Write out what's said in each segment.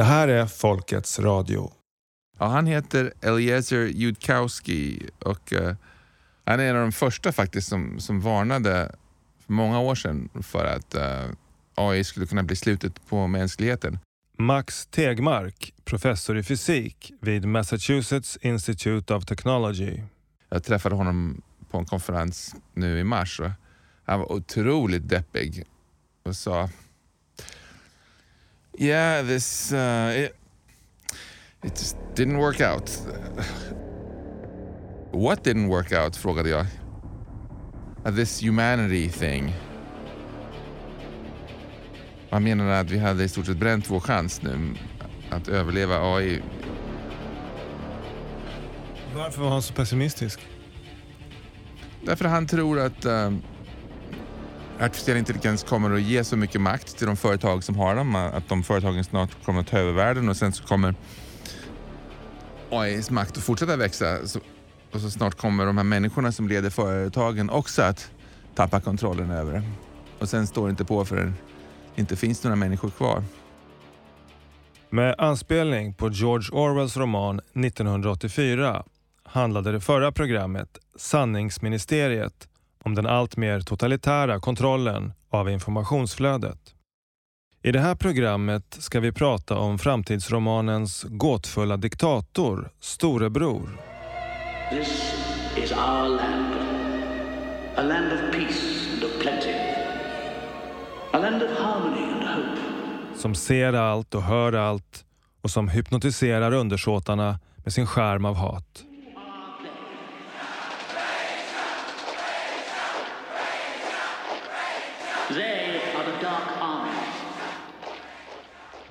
Det här är Folkets Radio. Ja, han heter Eliezer Judkowski och uh, han är en av de första faktiskt som, som varnade för många år sedan för att uh, AI skulle kunna bli slutet på mänskligheten. Max Tegmark, professor i fysik vid Massachusetts Institute of Technology. Jag träffade honom på en konferens nu i mars och han var otroligt deppig och sa Yeah, this uh, it, it just didn't work out. What didn't work out? frågade jag. Uh, this humanity thing. Han menade att vi hade i stort sett bränt vår chans nu att överleva AI. Varför var han så pessimistisk? Därför han tror att uh, artificiell intelligens kommer att ge så mycket makt till de företag som har dem, att de företagen snart kommer att ta över världen och sen så kommer AIs makt att fortsätta växa. Så, och så snart kommer de här människorna som leder företagen också att tappa kontrollen över det. Och sen står det inte på förrän det inte finns några människor kvar. Med anspelning på George Orwells roman 1984 handlade det förra programmet, Sanningsministeriet, om den allt mer totalitära kontrollen av informationsflödet. I det här programmet ska vi prata om framtidsromanens gåtfulla diktator, Storebror. This is our land. A land of peace and of plenty. A land of harmony and hope. Som ser allt och hör allt och som hypnotiserar undersåtarna med sin skärm av hat.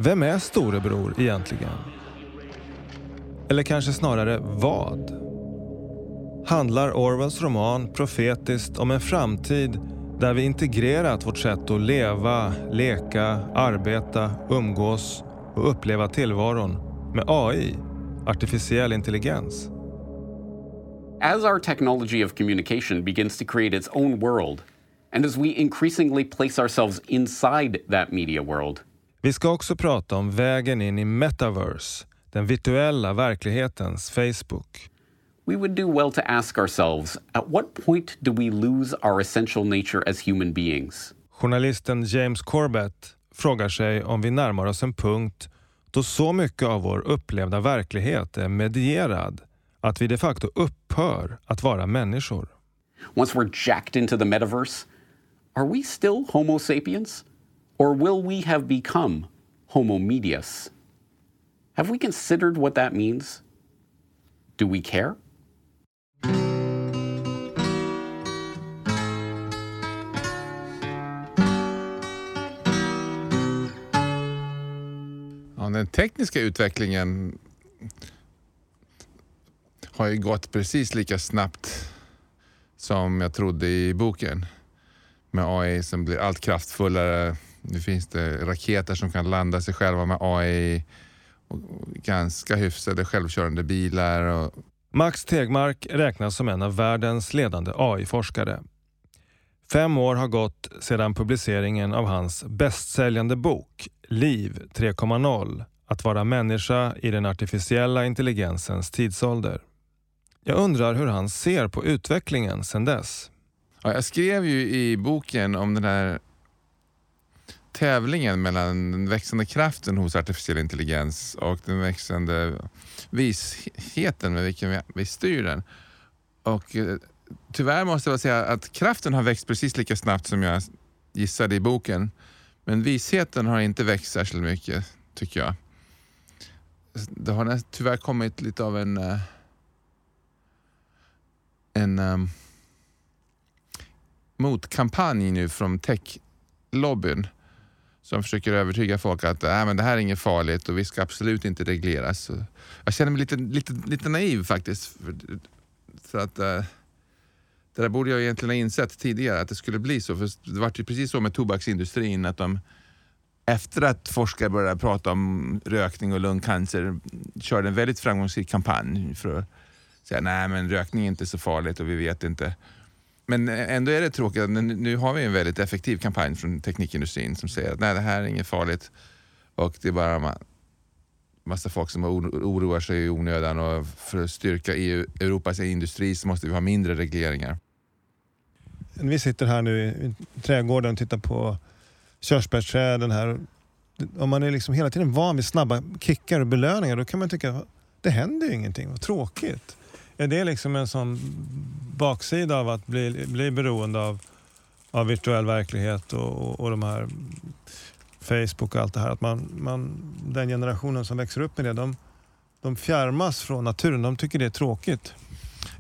Vem är Storebror egentligen? Eller kanske snarare vad? Handlar Orwells roman profetiskt om en framtid där vi integrerat vårt sätt att leva, leka, arbeta, umgås och uppleva tillvaron med AI, artificiell intelligens? As our technology of communication begins to create its own world, and as we increasingly place ourselves inside that media world, vi ska också prata om vägen in i metaverse, den virtuella verklighetens Facebook. we would do well to ask ourselves at what point do we lose our essential nature as human beings? Journalisten James Corbett frågar sig om vi närmar oss en punkt då så mycket av vår upplevda verklighet är medierad att vi de facto upphör att vara människor. Once we're jacked into the metaverse, are we still Homo sapiens? Or will we have become Homo medius? Have we considered what that means? Do we care? Ja, den tekniska utvecklingen har ju gått precis lika snabbt som jag trodde i boken. Med AI som blir allt kraftfullare. Nu finns det raketer som kan landa sig själva med AI. Och ganska hyfsade självkörande bilar. Och Max Tegmark räknas som en av världens ledande AI-forskare. Fem år har gått sedan publiceringen av hans bästsäljande bok Liv 3.0 Att vara människa i den artificiella intelligensens tidsålder. Jag undrar hur han ser på utvecklingen sedan dess. Ja, jag skrev ju i boken om den här tävlingen mellan den växande kraften hos artificiell intelligens och den växande visheten med vilken vi- styr den. Och eh, tyvärr måste jag säga att kraften har växt precis lika snabbt som jag gissade i boken. Men visheten har inte växt särskilt mycket, tycker jag. Det har tyvärr kommit lite av en... Eh, en ehm, motkampanj nu från techlobbyn som försöker övertyga folk att äh, men det här är inget farligt och vi ska absolut inte regleras. Så Jag känner mig lite, lite, lite naiv faktiskt. För, att, äh, det där borde jag egentligen ha insett tidigare att det skulle bli så. För det var ju precis så med tobaksindustrin att de efter att forskare började prata om rökning och lungcancer körde en väldigt framgångsrik kampanj för att säga nej men rökning är inte så farligt och vi vet inte. Men eh, ändå är det tråkigt att nu- har vi en väldigt effektiv kampanj från teknikindustrin som säger att nej det här är inget farligt och det är bara en massa folk som oroar sig i onödan och för att styrka EU, Europas industri så måste vi ha mindre regleringar. Vi sitter här nu i trädgården och tittar på körsbärsträden här. Om man är liksom hela tiden van vid snabba kickar och belöningar då kan man tycka att det händer ju ingenting, vad tråkigt. Är det liksom en sån baksida av att bli, bli beroende av, av virtuell verklighet och, och, och de här Facebook och allt det här. Att man, man, den generationen som växer upp med det, de, de fjärmas från naturen. De tycker det är tråkigt.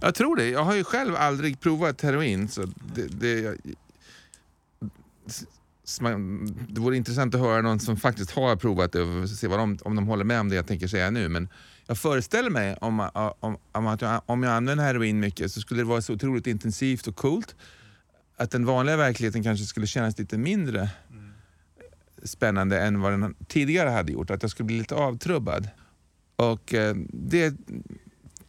Jag tror det. Jag har ju själv aldrig provat heroin. Så det, det, det vore intressant att höra någon som faktiskt har provat det och se vad de, om de håller med om det jag tänker säga nu. Men jag föreställer mig om, om, om, att jag, om jag använder heroin mycket så skulle det vara så otroligt intensivt och coolt att den vanliga verkligheten kanske skulle kännas lite mindre mm. spännande än vad den tidigare hade gjort. Att jag skulle bli lite avtrubbad. Och eh, det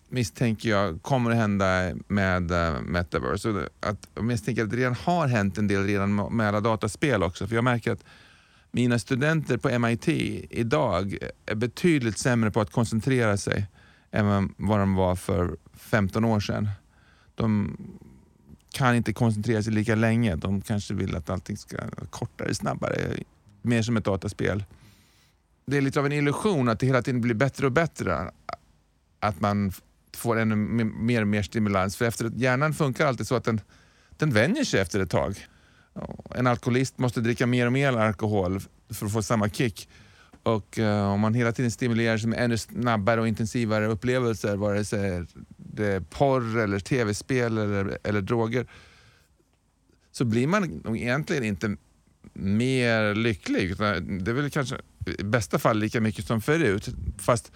misstänker jag kommer att hända med uh, Metaverse. Att, jag misstänker att det redan har hänt en del redan med alla dataspel också. För jag märker att mina studenter på MIT idag är betydligt sämre på att koncentrera sig än vad de var för 15 år sedan. De kan inte koncentrera sig lika länge. De kanske vill att allting ska vara kortare, snabbare, mer som ett dataspel. Det är lite av en illusion att det hela tiden blir bättre och bättre. Att man får ännu mer och mer stimulans. För efter, hjärnan funkar alltid så att den, den vänjer sig efter ett tag. En alkoholist måste dricka mer och mer alkohol för att få samma kick. Och uh, om man hela tiden stimulerar sig med ännu snabbare och intensivare upplevelser, vare sig det är porr, eller tv-spel eller, eller droger, så blir man nog egentligen inte mer lycklig. Det är väl kanske i bästa fall lika mycket som förut. Fast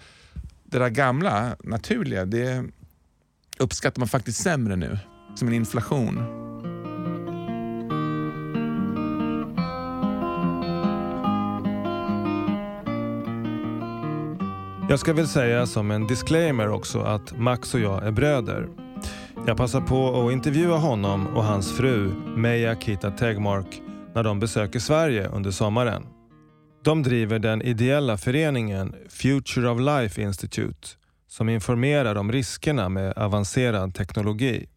det där gamla, naturliga, det uppskattar man faktiskt sämre nu. Som en inflation. Jag ska väl säga som en disclaimer också att Max och jag är bröder. Jag passar på att intervjua honom och hans fru Meja Kita Tegmark när de besöker Sverige under sommaren. De driver den ideella föreningen Future of Life Institute som informerar om riskerna med avancerad teknologi.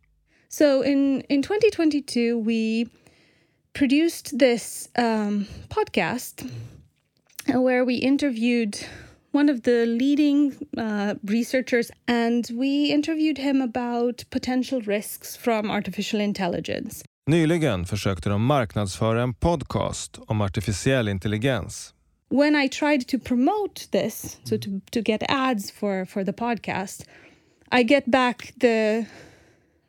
So in, in 2022 we produced this um, podcast where we interviewed one of the leading uh, researchers, and we interviewed him about potential risks from artificial intelligence. Nyligen försökte de marknadsföra en podcast om artificiell intelligens. When I tried to promote this, so to, to get ads for, for the podcast, I get back the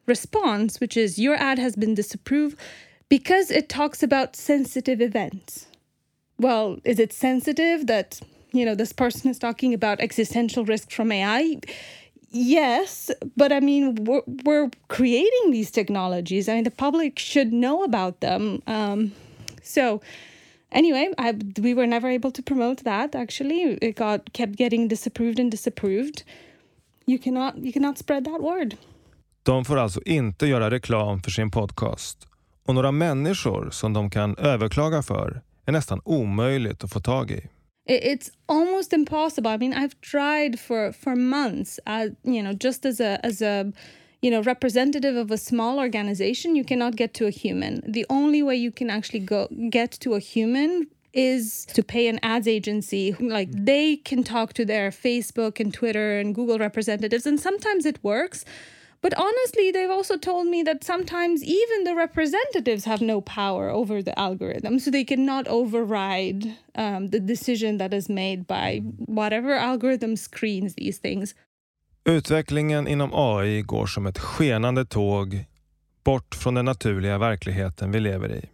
response, which is your ad has been disapproved because it talks about sensitive events. Well, is it sensitive that you know, this person is talking about existential risk from AI. Yes, but I mean, we're, we're creating these technologies. I mean, the public should know about them. Um, so, anyway, I, we were never able to promote that. Actually, it got kept getting disapproved and disapproved. You cannot, you cannot spread that word. De får alltså inte göra reklam för sin podcast och några människor som de kan överklaga för är nästan omöjligt att få tag i. it's almost impossible. I mean, I've tried for for months. Uh, you know, just as a as a you know representative of a small organization, you cannot get to a human. The only way you can actually go get to a human is to pay an ads agency like they can talk to their facebook and twitter and google representatives and sometimes it works but honestly, they've also told me that sometimes even the representatives have no power over the algorithm, so they cannot override um, the decision that is made by whatever algorithm screens these things. Utvecklingen inom AI går som ett skenande tåg bort från den naturliga verkligheten vi lever i.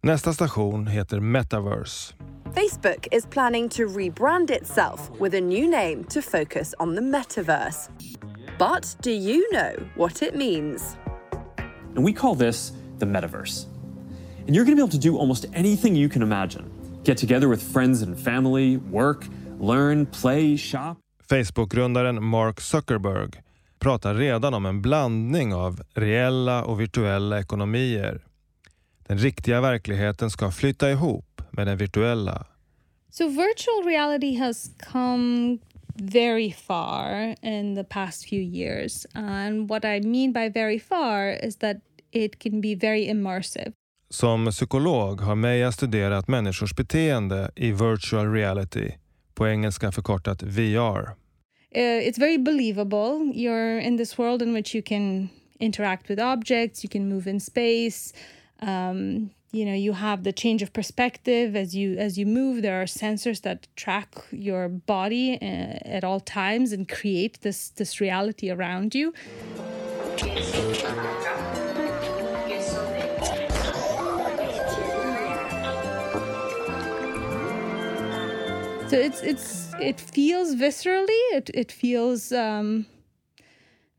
Nästa station heter Metaverse. Facebook is planning to rebrand itself with a new name to focus on the metaverse. But do you know what it means? And we call this the metaverse. And you're going to be able to do almost anything you can imagine. Get together with friends and family, work, learn, play, shop. Facebook-grundaren Mark Zuckerberg pratar redan om en blandning av reella och virtuella ekonomier. Den riktiga verkligheten ska flytta ihop med den virtuella. So virtual reality has come very far in the past few years. And what I mean by very far is that it can be very immersive. Som psykolog har Meja studerat människors beteende i virtual reality, på engelska förkortat VR. Uh, it's very believable. You're in this world in which you can interact with objects, you can move in space. Um, you know you have the change of perspective as you as you move. There are sensors that track your body uh, at all times and create this this reality around you. So it's it's it feels viscerally. It it feels um,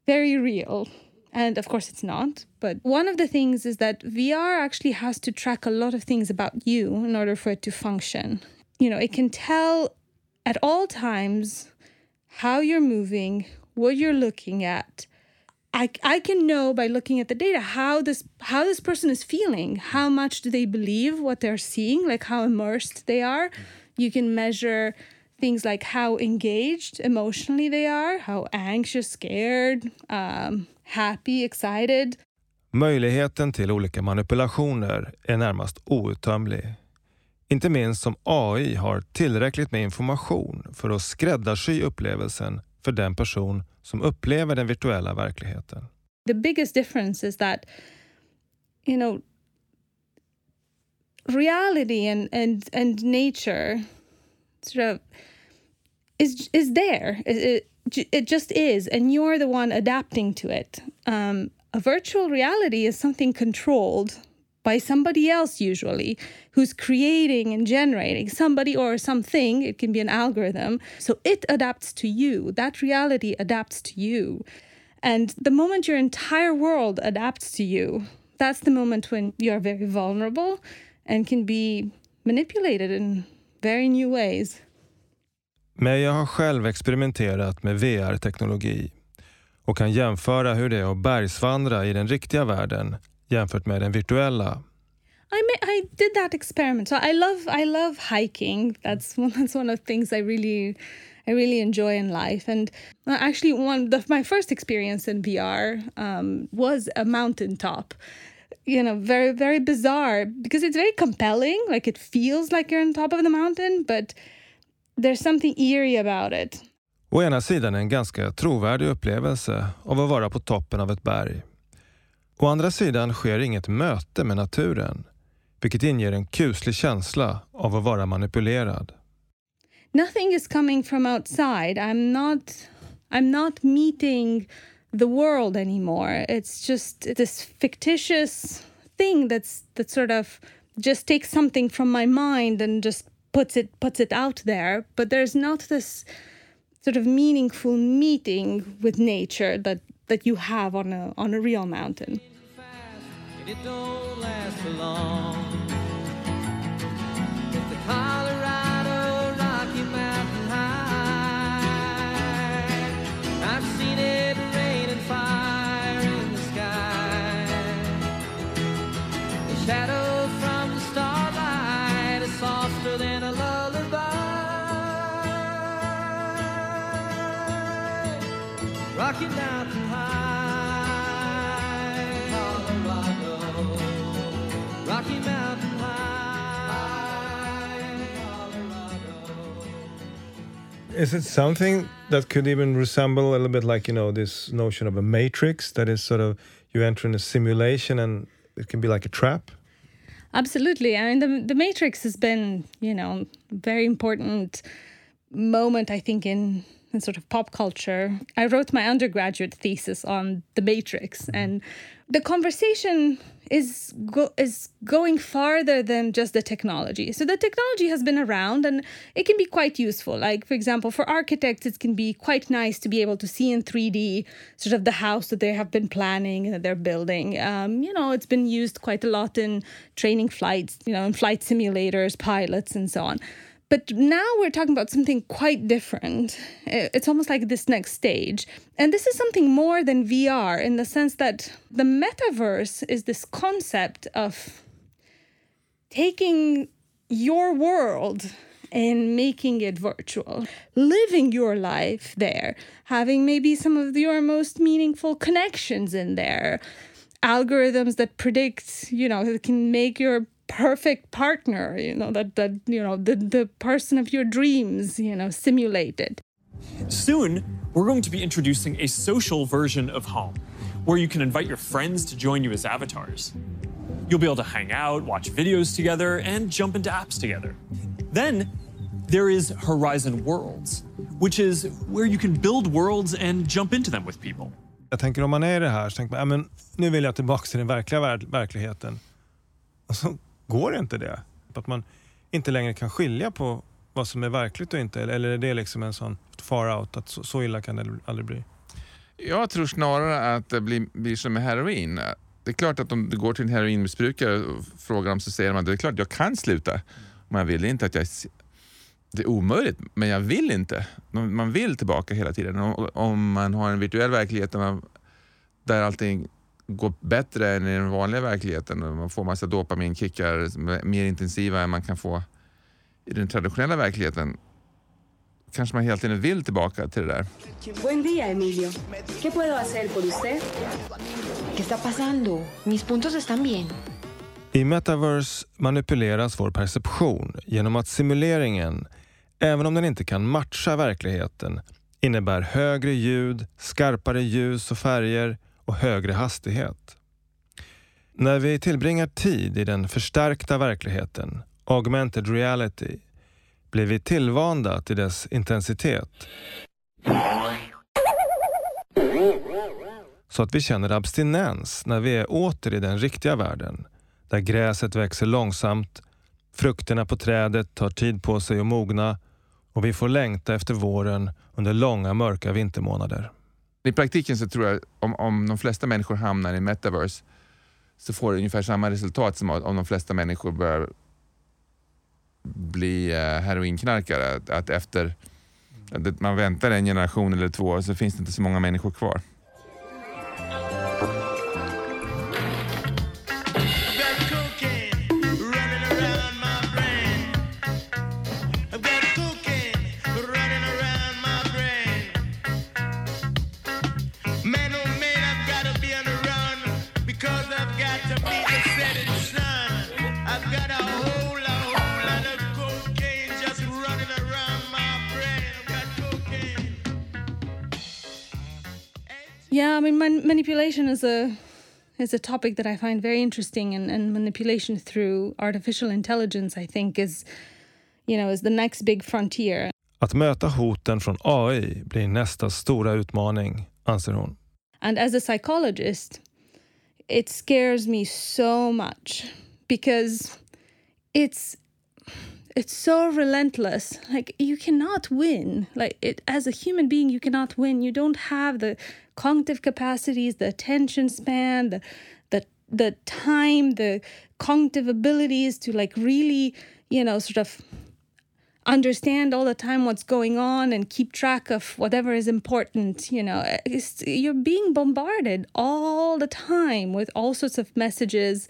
very real and of course it's not. But one of the things is that vr actually has to track a lot of things about you in order for it to function. You know it can tell at all times how you're moving what you're looking at. I, I can know by looking at the data how this how this person is feeling how much do they believe what they're seeing like how immersed they are. You can measure things like how engaged emotionally they are how anxious scared um, happy excited Möjligheten till olika manipulationer är närmast outtömlig. Inte minst som AI har tillräckligt med information för att skräddarsy upplevelsen för den person som upplever den virtuella verkligheten. the biggest difference is that you know reality and and and nature sort of is is there it, it, just is and you're the one adapting to it. Um, a virtual reality is something controlled by somebody else usually who's creating and generating somebody or something. It can be an algorithm. So it adapts to you. That reality adapts to you. And the moment your entire world adapts to you, that's the moment when you're very vulnerable and can be manipulated in very new ways. Men jag har själv experimenterat med VR-teknologi och kan jämföra hur det är att bergsvandra i den riktiga världen jämfört med den virtuella. I may, I did that experiment. So I love I love hiking. That's one that's one of the things I really I really enjoy in life. And uh, actually, one the, my first experience in VR um, was a mountaintop. You know, very very bizarre because it's very compelling. Like it feels like you're on top of the mountain, but there's something eerie about it. Å ena sidan en ganska trovärdig upplevelse av att vara på toppen av ett berg. Å andra sidan sker inget möte med naturen, vilket inger en kuslig känsla av att vara manipulerad. nothing is coming from outside i'm not i'm not meeting the world anymore it's just this fictitious thing that's that sort of just takes something from my mind and just puts it puts it out there but there's not this sort of meaningful meeting with nature that that you have on a on a real mountain Is it something that could even resemble a little bit like, you know, this notion of a matrix that is sort of you enter in a simulation and it can be like a trap? Absolutely. I mean, the, the Matrix has been, you know, very important moment, I think, in, in sort of pop culture. I wrote my undergraduate thesis on the Matrix, and the conversation is go- is going farther than just the technology. So the technology has been around, and it can be quite useful. Like, for example, for architects, it can be quite nice to be able to see in 3D sort of the house that they have been planning and that they're building. Um, you know, it's been used quite a lot in training flights, you know, in flight simulators, pilots, and so on. But now we're talking about something quite different. It's almost like this next stage. And this is something more than VR in the sense that the metaverse is this concept of taking your world and making it virtual, living your life there, having maybe some of your most meaningful connections in there, algorithms that predict, you know, that can make your perfect partner, you know, that, that you know, the, the person of your dreams, you know, simulated. Soon, we're going to be introducing a social version of home where you can invite your friends to join you as avatars. You'll be able to hang out, watch videos together, and jump into apps together. Then there is Horizon Worlds, which is where you can build worlds and jump into them with people. Jag tänker om man är i det här så tänker man, ja, men nu vill jag tillbaka till den verkliga värld, verkligheten. Och så går inte det. Att man inte längre kan skilja på vad som är verkligt och inte. Eller är det liksom en sån far out att så, så illa kan det aldrig bli? Jag tror snarare att det blir, blir som med heroin. Det är klart att om du går till en heroinmissbrukare och frågar dem så säger de att det är klart jag kan sluta. Men jag vill inte att jag... Det är omöjligt, men jag vill inte. Man vill tillbaka hela tiden. Om man har en virtuell verklighet där, man, där allting går bättre än i den vanliga verkligheten och man får massa dopaminkickar som är mer intensiva än man kan få i den traditionella verkligheten kanske man hela tiden vill tillbaka till det där. Buen día, Emilio. ¿Qué puedo hacer por usted? ¿Qué está pasando? Mis puntos están bien. I Metaverse manipuleras vår perception genom att simuleringen, även om den inte kan matcha verkligheten, innebär högre ljud, skarpare ljus och färger och högre hastighet. När vi tillbringar tid i den förstärkta verkligheten, augmented reality, blir vi tillvanda till dess intensitet. Så att vi känner abstinens när vi är åter i den riktiga världen där gräset växer långsamt, frukterna på trädet tar tid på sig att mogna och vi får längta efter våren under långa mörka vintermånader. I praktiken så tror jag om, om de flesta människor hamnar i metaverse så får det ungefär samma resultat som om de flesta människor börjar bli eh, heroinknarkare. Att, att efter att man väntar en generation eller två så finns det inte så många människor kvar. Yeah, I mean, man- manipulation is a is a topic that I find very interesting, and, and manipulation through artificial intelligence, I think, is you know is the next big frontier. Att möta hoten från AI blir nästa stora utmaning, anser hon. And as a psychologist, it scares me so much because it's it's so relentless. Like you cannot win. Like it as a human being, you cannot win. You don't have the cognitive capacities, the attention span, the the the time, the cognitive abilities to like really, you know, sort of understand all the time what's going on and keep track of whatever is important you know it's, you're being bombarded all the time with all sorts of messages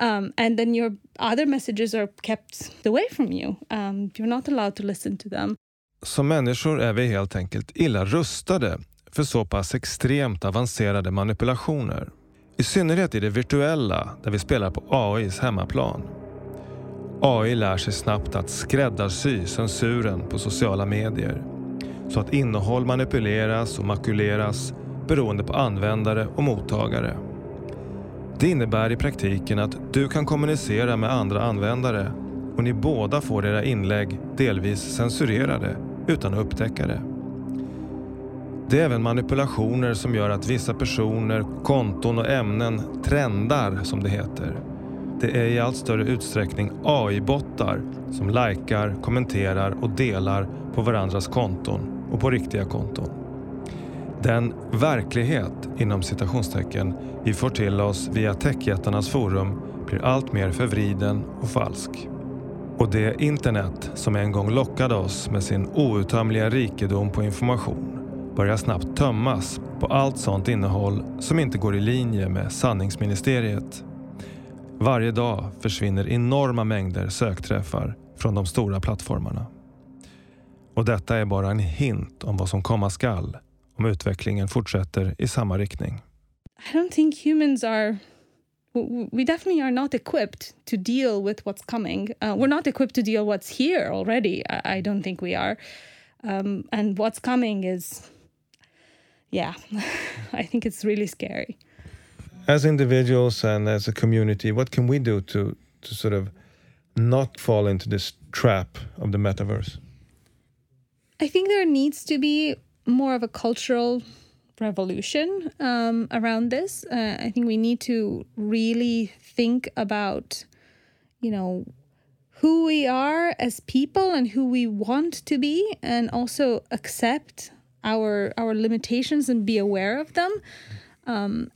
um, and then your other messages are kept away from you um, you're not allowed to listen to them Som människor är vi helt enkelt illa rustade för så pass extremt avancerade manipulationer. I synnerhet i det virtuella där vi spelar på AIs hemmaplan. AI lär sig snabbt att skräddarsy censuren på sociala medier så att innehåll manipuleras och makuleras beroende på användare och mottagare. Det innebär i praktiken att du kan kommunicera med andra användare och ni båda får era inlägg delvis censurerade utan att upptäcka det. Det är även manipulationer som gör att vissa personer, konton och ämnen trendar som det heter. Det är i allt större utsträckning AI-bottar som likar, kommenterar och delar på varandras konton och på riktiga konton. Den verklighet inom citationstecken vi får till oss via techjättarnas forum blir allt mer förvriden och falsk. Och det internet som en gång lockade oss med sin outtömliga rikedom på information börjar snabbt tömmas på allt sånt innehåll som inte går i linje med sanningsministeriet. Varje dag försvinner enorma mängder sökträffar från de stora plattformarna. Och detta är bara en hint om vad som komma skall om utvecklingen fortsätter i samma riktning. I don't think humans are we definitely are not equipped to deal with what's coming. Uh, we're not equipped to deal what's here already. I, I don't think we are. Um, and what's coming is, yeah, I think it's really scary. As individuals and as a community, what can we do to to sort of not fall into this trap of the metaverse? I think there needs to be more of a cultural revolution um, around this. Uh, I think we need to really think about, you know, who we are as people and who we want to be, and also accept our our limitations and be aware of them. Um,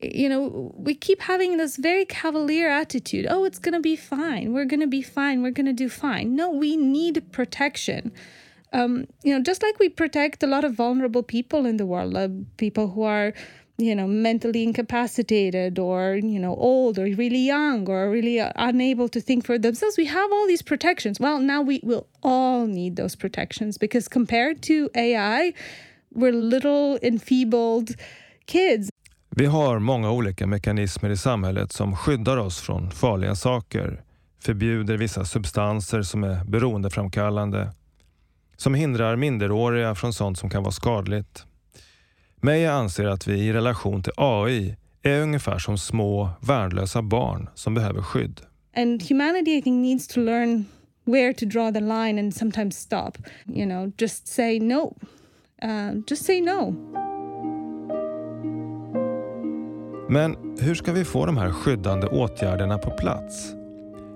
you know, we keep having this very cavalier attitude. Oh, it's to be fine. We're to be fine. We're to do fine. No, we need protection. Um, you know, just like we protect a lot of vulnerable people in the world, uh, people who are, you know, mentally incapacitated or, you know, old or really young or really uh, unable to think for themselves. We have all these protections. Well, now we will all need those protections because compared to AI, we're little enfeebled kids. Vi har många olika mekanismer i samhället som skyddar oss från farliga saker, förbjuder vissa substanser som är beroendeframkallande, som hindrar minderåriga från sånt som kan vara skadligt. Meja anser att vi i relation till AI är ungefär som små värnlösa barn som behöver skydd. And humanity, I think, needs to learn where to draw the line and sometimes stop. You know, just say no. Uh, just say no. Men hur ska vi få de här skyddande åtgärderna på plats?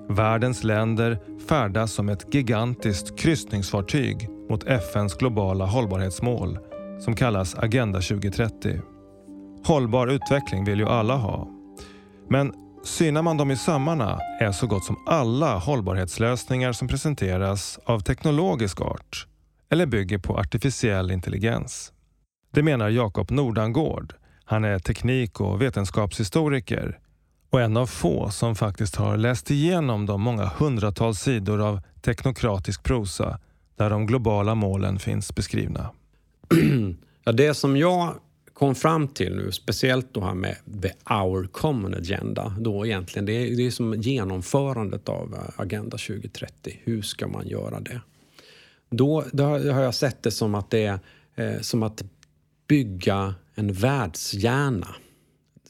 Världens länder färdas som ett gigantiskt kryssningsfartyg mot FNs globala hållbarhetsmål som kallas Agenda 2030. Hållbar utveckling vill ju alla ha. Men synar man dem i sömmarna är så gott som alla hållbarhetslösningar som presenteras av teknologisk art eller bygger på artificiell intelligens. Det menar Jakob Nordangård. Han är teknik och vetenskapshistoriker och en av få som faktiskt har läst igenom de många hundratals sidor av teknokratisk prosa där de globala målen finns beskrivna. Ja, det som jag kom fram till nu, speciellt då här med the our common agenda, då egentligen, det är, det är som genomförandet av eh, Agenda 2030. Hur ska man göra det? Då, då har har jag sett det som att det är eh, som att bygga en världshjärna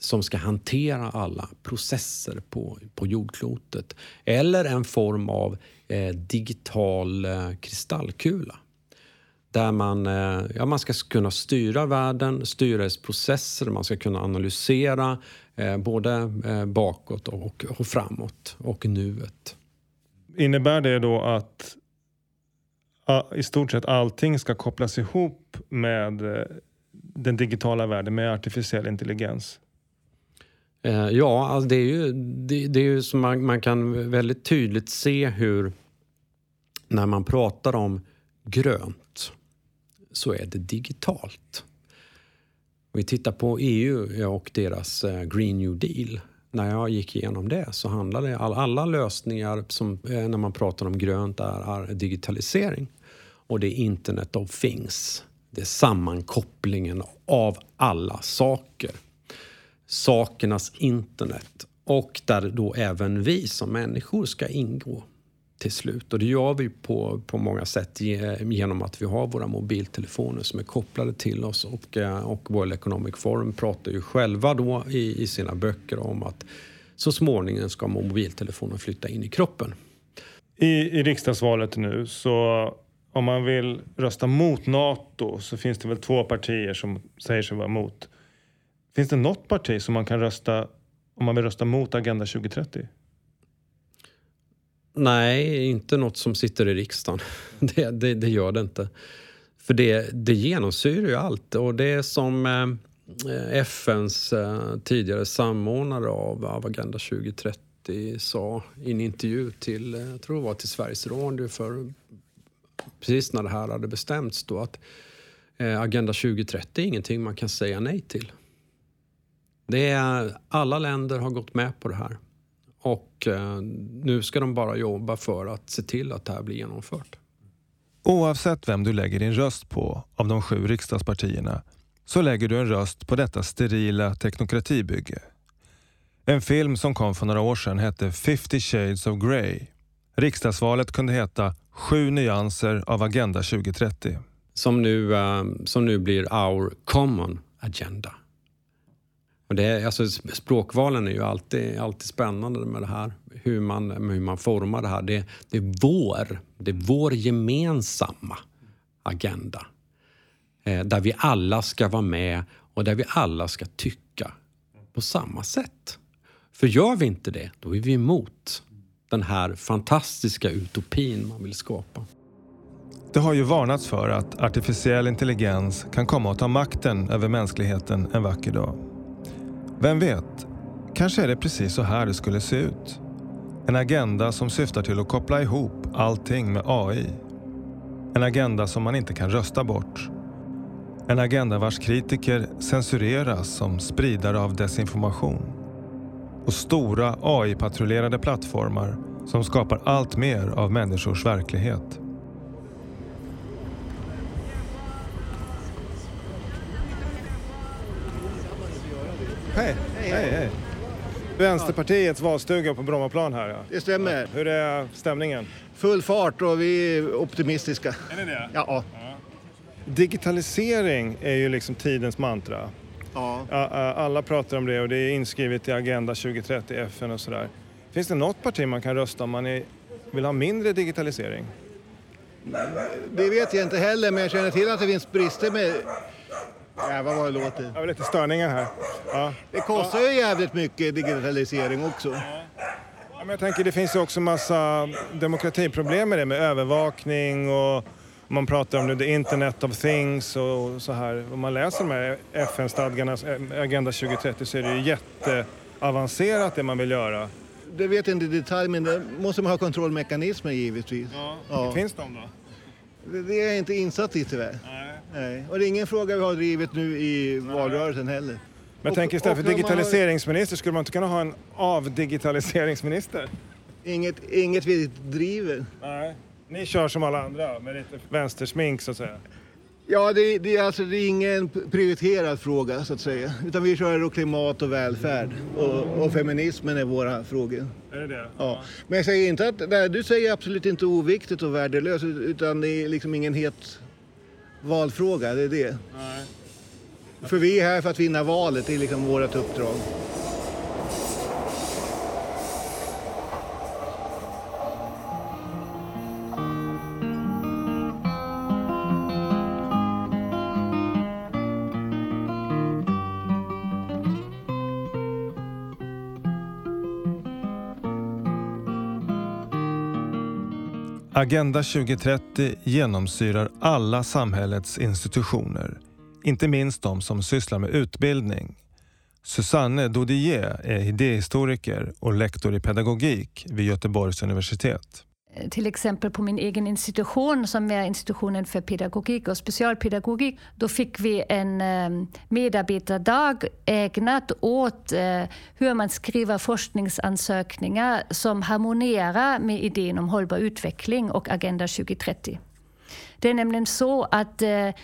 som ska hantera alla processer på, på jordklotet. Eller en form av eh, digital eh, kristallkula. Där man, eh, ja, man ska kunna styra världen, styra dess processer, man ska kunna analysera både bakåt och, och framåt och nuet. Innebär det då att i stort sett allting ska kopplas ihop med den digitala världen, med artificiell intelligens? Ja, alltså det är ju, det, det är ju som man, man kan väldigt tydligt se hur när man pratar om grönt så är det digitalt. Om vi tittar på EU och deras eh, Green New Deal. När jag gick igenom det så handlade all, alla lösningar som eh, när man pratar om grönt är, är digitalisering. Och det är Internet of Things. Det är sammankopplingen av alla saker sakernas internet och där då även vi som människor ska ingå till slut. Och det gör vi på, på många sätt genom att vi har våra mobiltelefoner som är kopplade till oss och, eh, och World Economic Forum pratar ju själva då i, i sina böcker om att så småningom ska mobiltelefonen flytta in i kroppen. I, I riksdagsvalet nu så om man vill rösta mot NATO så finns det väl två partier som säger sig vara emot. Finns det något parti som man kan rösta om man vill rösta mot Agenda 2030? Nej, inte något som sitter i riksdagen. Det, det, det gör det inte. För det, det genomsyrar ju allt. Och det är som eh, FNs eh, tidigare samordnare av, av Agenda 2030 sa i en intervju till, eh, jag tror det var till Sveriges Radio för precis när det här hade bestämts då att eh, Agenda 2030 är ingenting man kan säga nej till. Det är, alla länder har gått med på det här. Och eh, nu ska de bara jobba för att se till att det här blir genomfört. Oavsett vem du lägger din röst på av de sju riksdagspartierna så lägger du en röst på detta sterila teknokratibygge. En film som kom för några år sedan hette 50 shades of Grey. Riksdagsvalet kunde heta Sju nyanser av Agenda 2030. Som nu, eh, som nu blir our common agenda. Och det är, alltså, språkvalen är ju alltid, alltid spännande med det här. Hur man, hur man formar det här. Det, det, är vår, det är vår gemensamma agenda. Eh, där vi alla ska vara med och där vi alla ska tycka på samma sätt. För gör vi inte det, då är vi emot den här fantastiska utopin man vill skapa. Det har ju varnats för att artificiell intelligens kan komma att ta makten över mänskligheten en vacker dag. Vem vet? Kanske är det precis så här det skulle se ut. En agenda som syftar till att koppla ihop allting med AI. En agenda som man inte kan rösta bort. En agenda vars kritiker censureras som spridare av desinformation. Och stora AI-patrullerade plattformar som skapar allt mer av människors verklighet. Vänsterpartiets valstuga på Brommaplan här. Ja. Det stämmer. Hur är stämningen? Full fart och vi är optimistiska. Är ni det? Ja. Digitalisering är ju liksom tidens mantra. ja. Ja, ja, Alla pratar om det och det är inskrivet i Agenda 2030 FN och sådär. Finns det något parti man kan rösta om man är, vill ha mindre digitalisering? Det vet jag inte heller, men jag känner till att det finns brister med... Jävlar vad det låter. Jag har lite störningar här. Ja. Det kostar ju jävligt mycket digitalisering också. Ja, men jag tänker det finns ju också massa demokratiproblem med det med övervakning och man pratar om det, the internet of things och så här. Om man läser de här FN-stadgarnas Agenda 2030 så är det ju jätteavancerat det man vill göra. Det vet jag inte i detalj, men det måste man ha kontrollmekanismer givetvis. Ja. Finns de då? Det, det är jag inte insatt i tyvärr. Nej. Och det är ingen fråga vi har drivit nu i valrörelsen heller. Men Och- tänker istället för har- digitaliseringsminister, skulle man inte kunna ha en avdigitaliseringsminister? Inget, inget vi driver. Nej. Ni kör som alla andra med lite vänstersmink så att säga. Ja, det, det, är alltså, det är ingen prioriterad fråga så att säga. Utan vi kör klimat och välfärd. Och, och feminismen är våra frågor. Är det det? Ja. Men jag säger inte att, nej, du säger absolut inte oviktigt och värdelöst. Utan det är liksom ingen het valfråga, det är det. Nej. För vi är här för att vinna valet, det är liksom vårt uppdrag. Agenda 2030 genomsyrar alla samhällets institutioner, inte minst de som sysslar med utbildning. Susanne Dodier är idéhistoriker och lektor i pedagogik vid Göteborgs universitet. Eh, till exempel på min egen institution som är institutionen för pedagogik och specialpedagogik. Då fick vi en ehm, medarbetardag ägnat åt eh, hur man skriver forskningsansökningar som harmonierar med idén om hållbar utveckling och Agenda 2030. Det är nämligen så att eh,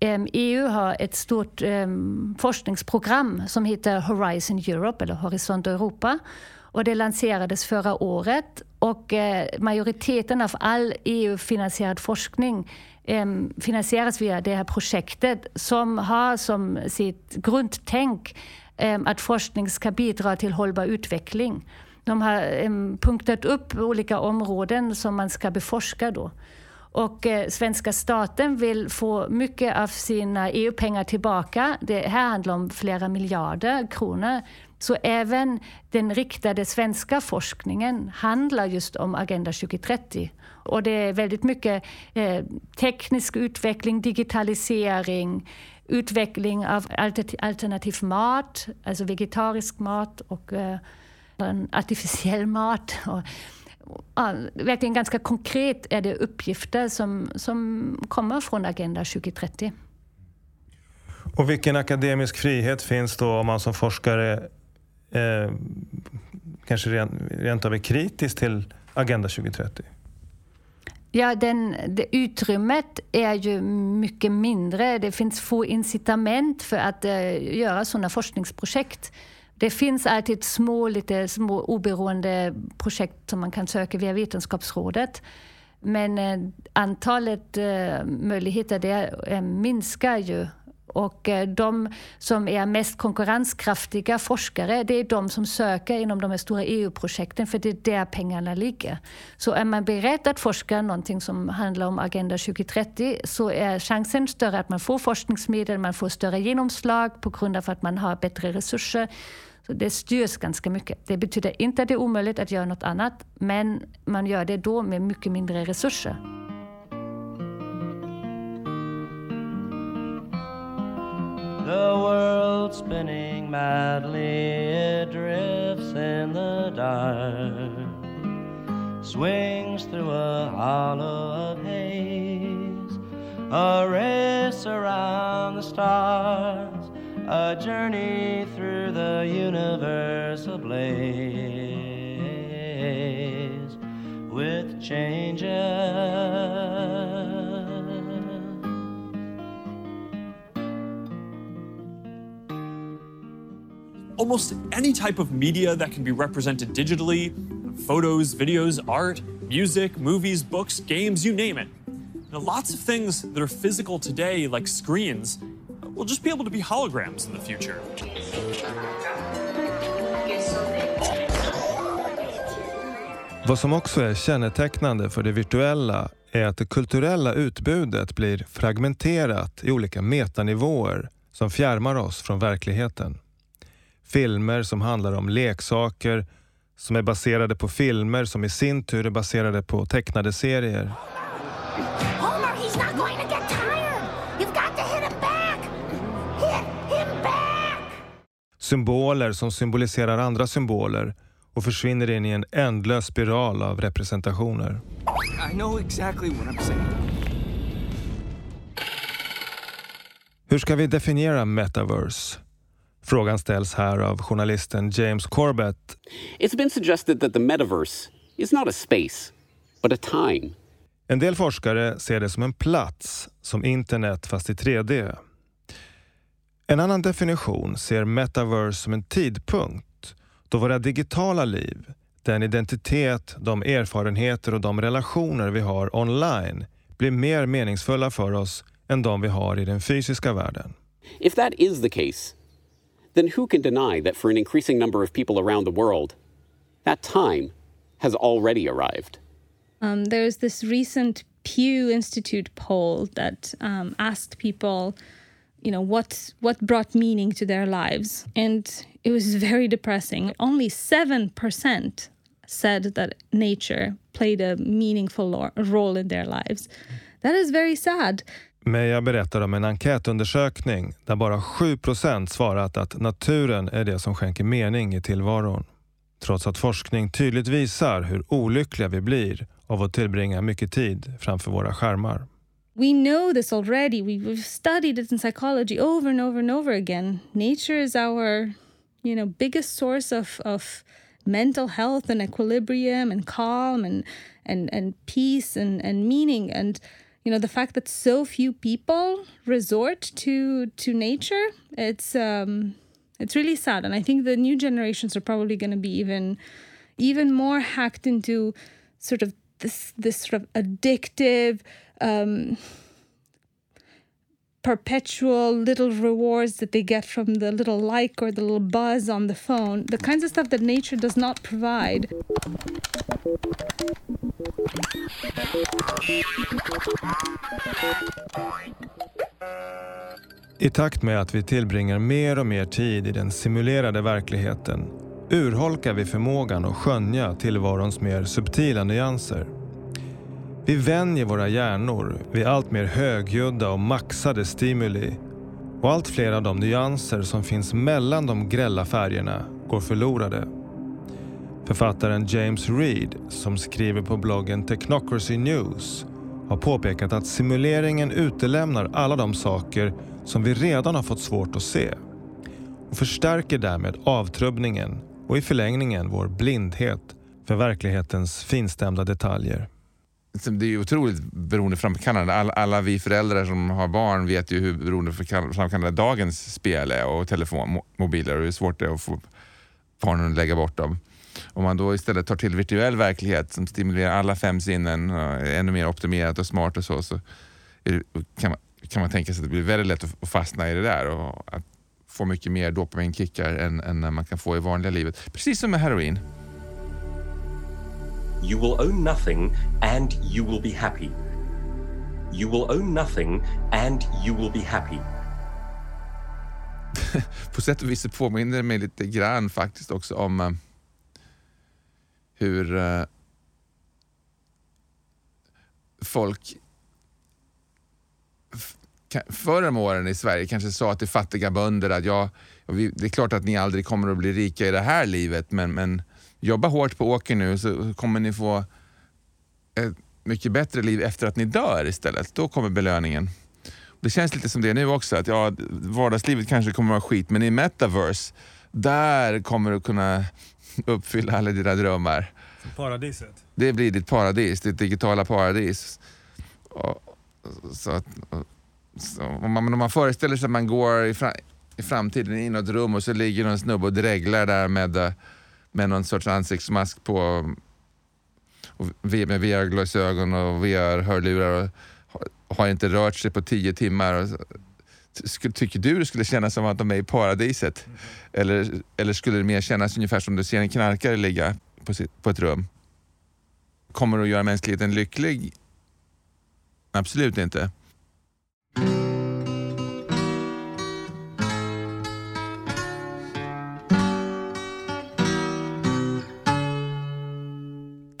ehm, EU har ett stort ehm, forskningsprogram som heter Horizon Europe, eller Horisont Europa. Och det lanserades förra året och eh, majoriteten av all EU-finansierad forskning ehm, finansieras via det här projektet som har som sitt grundtänk ehm, att forskning ska bidra till hållbar utveckling. De har ehm, punktat upp olika områden som man ska beforska då. Och eh, svenska staten vill få mycket av sina EU-pengar tillbaka. Det här handlar om flera miljarder kronor. Så även den riktade svenska forskningen handlar just om Agenda 2030. Och det är väldigt mycket eh, teknisk utveckling, digitalisering, utveckling av alternativ mat, alltså vegetarisk mat och eh, artificiell mat. Och, ja, verkligen ganska konkret är det uppgifter som, som kommer från Agenda 2030. Och vilken akademisk frihet finns då om man som forskare eh, kanske rent, rent av är kritisk till Agenda 2030? Ja, den, det utrymmet är ju mycket mindre. Det finns få incitament för att eh, göra sådana forskningsprojekt. Det finns alltid små, lite små oberoende projekt som man kan söka via Vetenskapsrådet. Men eh, antalet eh, möjligheter där minskar ju och eh, de som är mest konkurrenskraftiga forskare, det är de som söker inom de här stora EU-projekten, för det är där pengarna ligger. Så är man beredd att forska någonting som handlar om Agenda 2030 så är chansen större att man får forskningsmedel, man får större genomslag på grund av att man har bättre resurser. Så det styrs ganska mycket. Det betyder inte att det är omöjligt att göra något annat, men man gör det då med mycket mindre resurser. The world spinning madly, it drifts in the dark, swings through a hollow of haze, a race around the stars, a journey through the universe ablaze with changes. Almost any type of media that can be represented digitally photos, videos, art, music, movies, books, games, you name it. Now, lots of things that are physical today, like screens, will just be able to be holograms in the future. Vad som också är kännetecknande för det virtuella är att det kulturella utbudet blir fragmenterat i olika metanivåer som fjärmar oss från verkligheten filmer som handlar om leksaker som är baserade på filmer som i sin tur är baserade på tecknade serier. Homer, he's not going to get tired. You've got to hit him back. Hit him back. Symboler som symboliserar andra symboler och försvinner in i en ändlös spiral av representationer. I know exactly what I'm saying. Hur ska vi definiera metaverse? Frågan ställs här av journalisten James Corbett. It's been suggested that the metaverse is not a space, but a time. En del forskare ser det som en plats, som internet fast i 3D. En annan definition ser metaverse som en tidpunkt då våra digitala liv, den identitet, de erfarenheter och de relationer vi har online blir mer meningsfulla för oss än de vi har i den fysiska världen. If that is the case, then who can deny that for an increasing number of people around the world, that time has already arrived? Um, there's this recent Pew Institute poll that um, asked people, you know, what what brought meaning to their lives, and it was very depressing. Only seven percent said that nature played a meaningful role in their lives. That is very sad. Meja berättar om en enkätundersökning där bara 7% svarat att naturen är det som skänker mening i tillvaron. Trots att forskning tydligt visar hur olyckliga vi blir av att tillbringa mycket tid framför våra skärmar. We know this already. We've studied it in psychology over and over and over again. Nature is our, you know, biggest source of, of mental health and equilibrium and calm and and and peace and and meaning and you know the fact that so few people resort to to nature it's um it's really sad. And i think the new generations are probably going to be even even more hacked into sort of this this sort of addictive um perpetual little rewards that they get from the little like or the little buzz on the phone, the kinds of stuff that nature does not provide. I takt med att vi tillbringar mer och mer tid i den simulerade verkligheten urholkar vi förmågan att skönja tillvarons mer subtila nyanser. Vi vänjer våra hjärnor vid allt mer högljudda och maxade stimuli och allt fler av de nyanser som finns mellan de grälla färgerna går förlorade. Författaren James Reed, som skriver på bloggen Technocracy News, har påpekat att simuleringen utelämnar alla de saker som vi redan har fått svårt att se och förstärker därmed avtrubbningen och i förlängningen vår blindhet för verklighetens finstämda detaljer det är ju otroligt beroendeframkallande. Alla, alla vi föräldrar som har barn vet ju hur beroendeframkallande dagens spel är och telefonmobiler och hur svårt det är att få barnen att lägga bort dem. Om man då istället tar till virtuell verklighet som stimulerar alla fem sinnen, och är ännu mer optimerat och smart och så, så det, kan, man, kan man tänka sig att det blir väldigt lätt att, att fastna i det där och att få mycket mer dopaminkickar än, än man kan få i vanliga livet. Precis som med heroin. You will own nothing and you will be happy. You will own nothing and you will be happy. På sätt och vis påminner det mig lite grann faktiskt också om uh, hur uh, folk förr om åren i Sverige kanske sa till fattiga bönder att ja, det är klart att ni aldrig kommer att bli rika i det här livet men, men jobba hårt på åker nu så kommer ni få ett mycket bättre liv efter att ni dör istället. Då kommer belöningen. Det känns lite som det nu också, att ja, vardagslivet kanske kommer att vara skit, men i metaverse, där kommer du kunna uppfylla alla dina drömmar. Paradiset? Det blir ditt paradis, ditt digitala paradis. Och, så att, så, om, man, om man föreställer sig att man går i, fra, i framtiden in i ett rum och så ligger någon snubbe och dreglar där med med någon sorts ansiktsmask på och med VR-glasögon och VR-hörlurar och har inte rört sig på tio timmar. Tycker du det skulle kännas som att de är i paradiset? Mm. Eller, eller skulle det mer kännas ungefär som du ser en knarkare ligga på, sitt, på ett rum? Kommer det att göra mänskligheten lycklig? Absolut inte.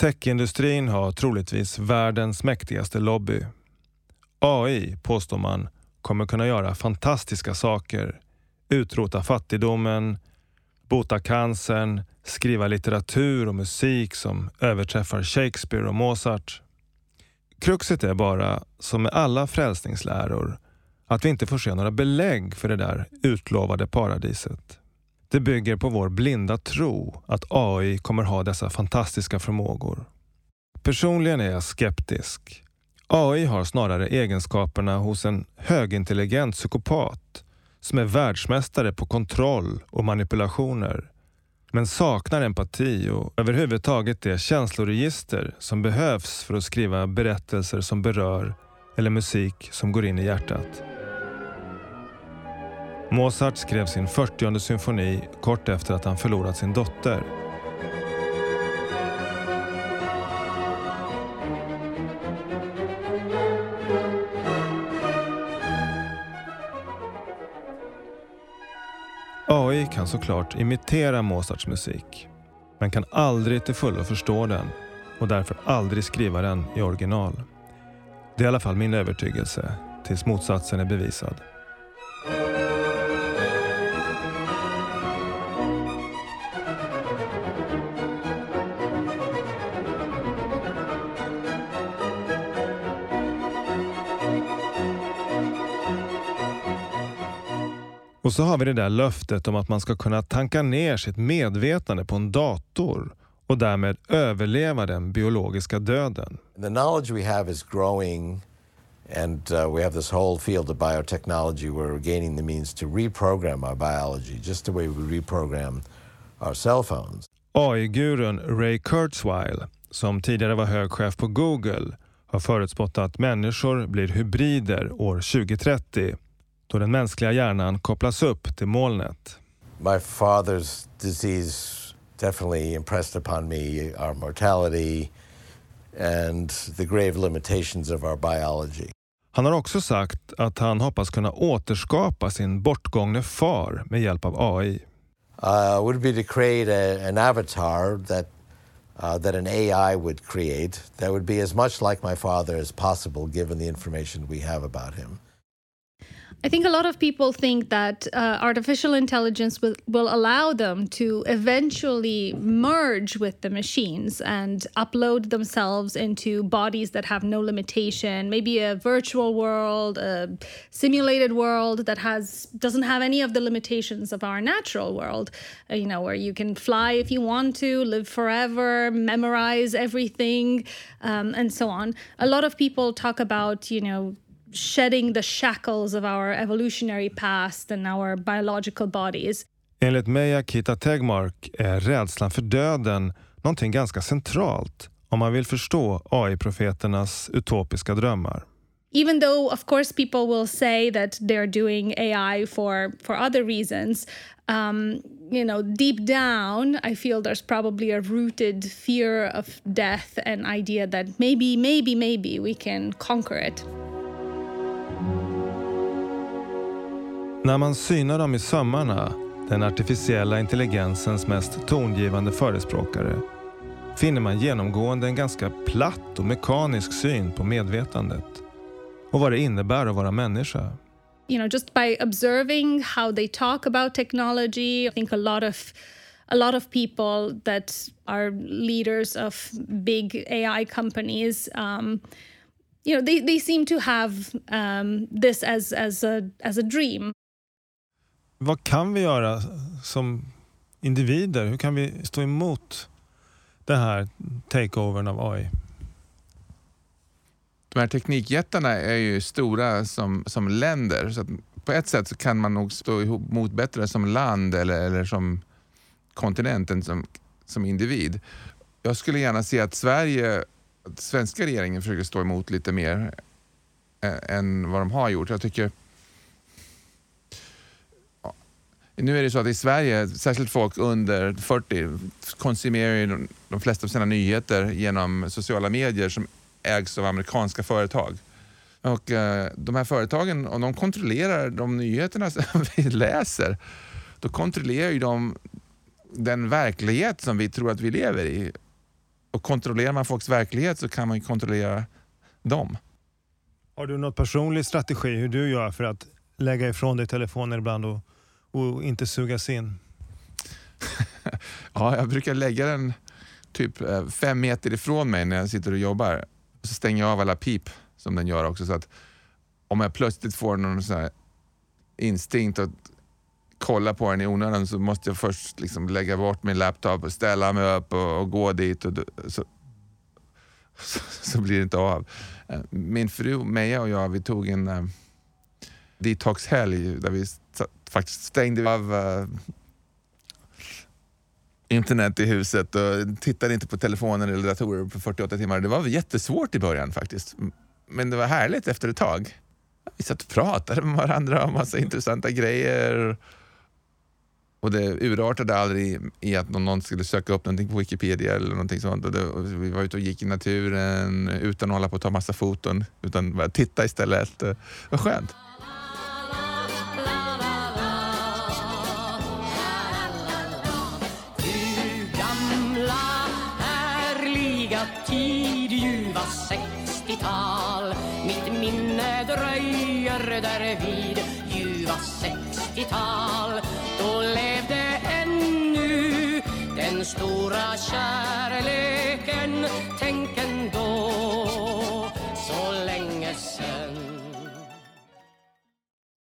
Techindustrin har troligtvis världens mäktigaste lobby. AI, påstår man, kommer kunna göra fantastiska saker. Utrota fattigdomen, bota cancern, skriva litteratur och musik som överträffar Shakespeare och Mozart. Kruxet är bara, som med alla frälsningsläror, att vi inte får se några belägg för det där utlovade paradiset. Det bygger på vår blinda tro att AI kommer ha dessa fantastiska förmågor. Personligen är jag skeptisk. AI har snarare egenskaperna hos en högintelligent psykopat som är världsmästare på kontroll och manipulationer men saknar empati och överhuvudtaget det känsloregister som behövs för att skriva berättelser som berör eller musik som går in i hjärtat. Mozart skrev sin 40 symfoni kort efter att han förlorat sin dotter. AI kan såklart imitera Mozarts musik, men kan aldrig till fullo förstå den och därför aldrig skriva den i original. Det är i alla fall min övertygelse, tills motsatsen är bevisad. Och så har vi det där löftet om att man ska kunna tanka ner sitt medvetande på en dator och därmed överleva den biologiska döden. The knowledge we have is growing and uh, we have this whole field of biotechnology where we're gaining the means to reprogram our biology just the way we reprogram our cell phones. AI-gurun Ray Kurzweil, som tidigare var hög chef på Google, har förutspått att människor blir hybrider år 2030 då den mänskliga hjärnan kopplas upp till molnet. My father's disease definitely impressed upon me our mortality and the grave limitations of our biology. Han har också sagt att han hoppas kunna återskapa sin bortgångne far med hjälp av AI. Uh, would be to create a, an avatar that uh, that an AI would create that would be as much like my father as possible given the information we have about him. I think a lot of people think that uh, artificial intelligence will, will allow them to eventually merge with the machines and upload themselves into bodies that have no limitation, maybe a virtual world, a simulated world that has doesn't have any of the limitations of our natural world, uh, you know, where you can fly if you want to, live forever, memorize everything, um, and so on. A lot of people talk about, you know, shedding the shackles of our evolutionary past and our biological bodies. Enligt Meja Kita Tegmark är rädslan för döden någonting ganska centralt om man vill förstå AI-profeternas utopiska drömmar. Even though, of course, people will say that they're doing AI for for other reasons, um, you know, deep down, I feel there's probably a rooted fear of death and idea that maybe, maybe, maybe we can conquer it. När man synar dem i sömmarna, den artificiella intelligensens mest tongivande förespråkare, finner man genomgående en ganska platt och mekanisk syn på medvetandet och vad det innebär att vara människa. you know just by observing how they talk about technology i think a lot of a lot of people that are leaders of big ai companies um, you know they, they seem to have um, this as as a as a dream vad kan vi göra som individer? Hur kan vi stå emot den här takeovern av AI? De här teknikjättarna är ju stora som, som länder. Så att på ett sätt så kan man nog stå emot bättre som land eller, eller som kontinent än som, som individ. Jag skulle gärna se att Sverige, att svenska regeringen försöker stå emot lite mer eh, än vad de har gjort. Jag tycker Ja nu är det så att i Sverige, särskilt folk under 40, konsumerar ju de- de flesta av sina nyheter genom sociala medier som ägs av amerikanska företag. Och eh, de här företagen, om de kontrollerar de nyheterna som vi läser, då kontrollerar ju de den verklighet som vi tror att vi lever i. Och kontrollerar man folks verklighet så kan man ju kontrollera dem. Har du någon personlig strategi hur du gör för att lägga ifrån dig telefonen ibland och, och inte sugas in? Ja, jag brukar lägga den typ eh, fem meter ifrån mig när jag sitter och jobbar. Så stänger jag av alla pip som den gör också. Så att om jag plötsligt får någon sån här instinkt att kolla på den i onödan så måste jag först liksom lägga bort min laptop och ställa mig upp och, och gå dit. Och, så, så, så blir det inte av. Eh, min fru Meja och jag vi tog en uh, detox-helg där vi faktiskt stängde av eh, internet i huset och tittade inte på telefoner eller datorer på 48 timmar. Det var jättesvårt i början faktiskt. Men det var härligt efter ett tag. Vi satt och pratade med varandra om massa intressanta grejer. Och det urartade aldrig i att någon- någon skulle söka upp någonting på Wikipedia eller någonting sånt. Och det, och vi var ute och gick i naturen utan att hålla på att ta massa foton. Utan bara titta istället. Det var skönt. 1990-tal Då levde ännu den stora kärleken.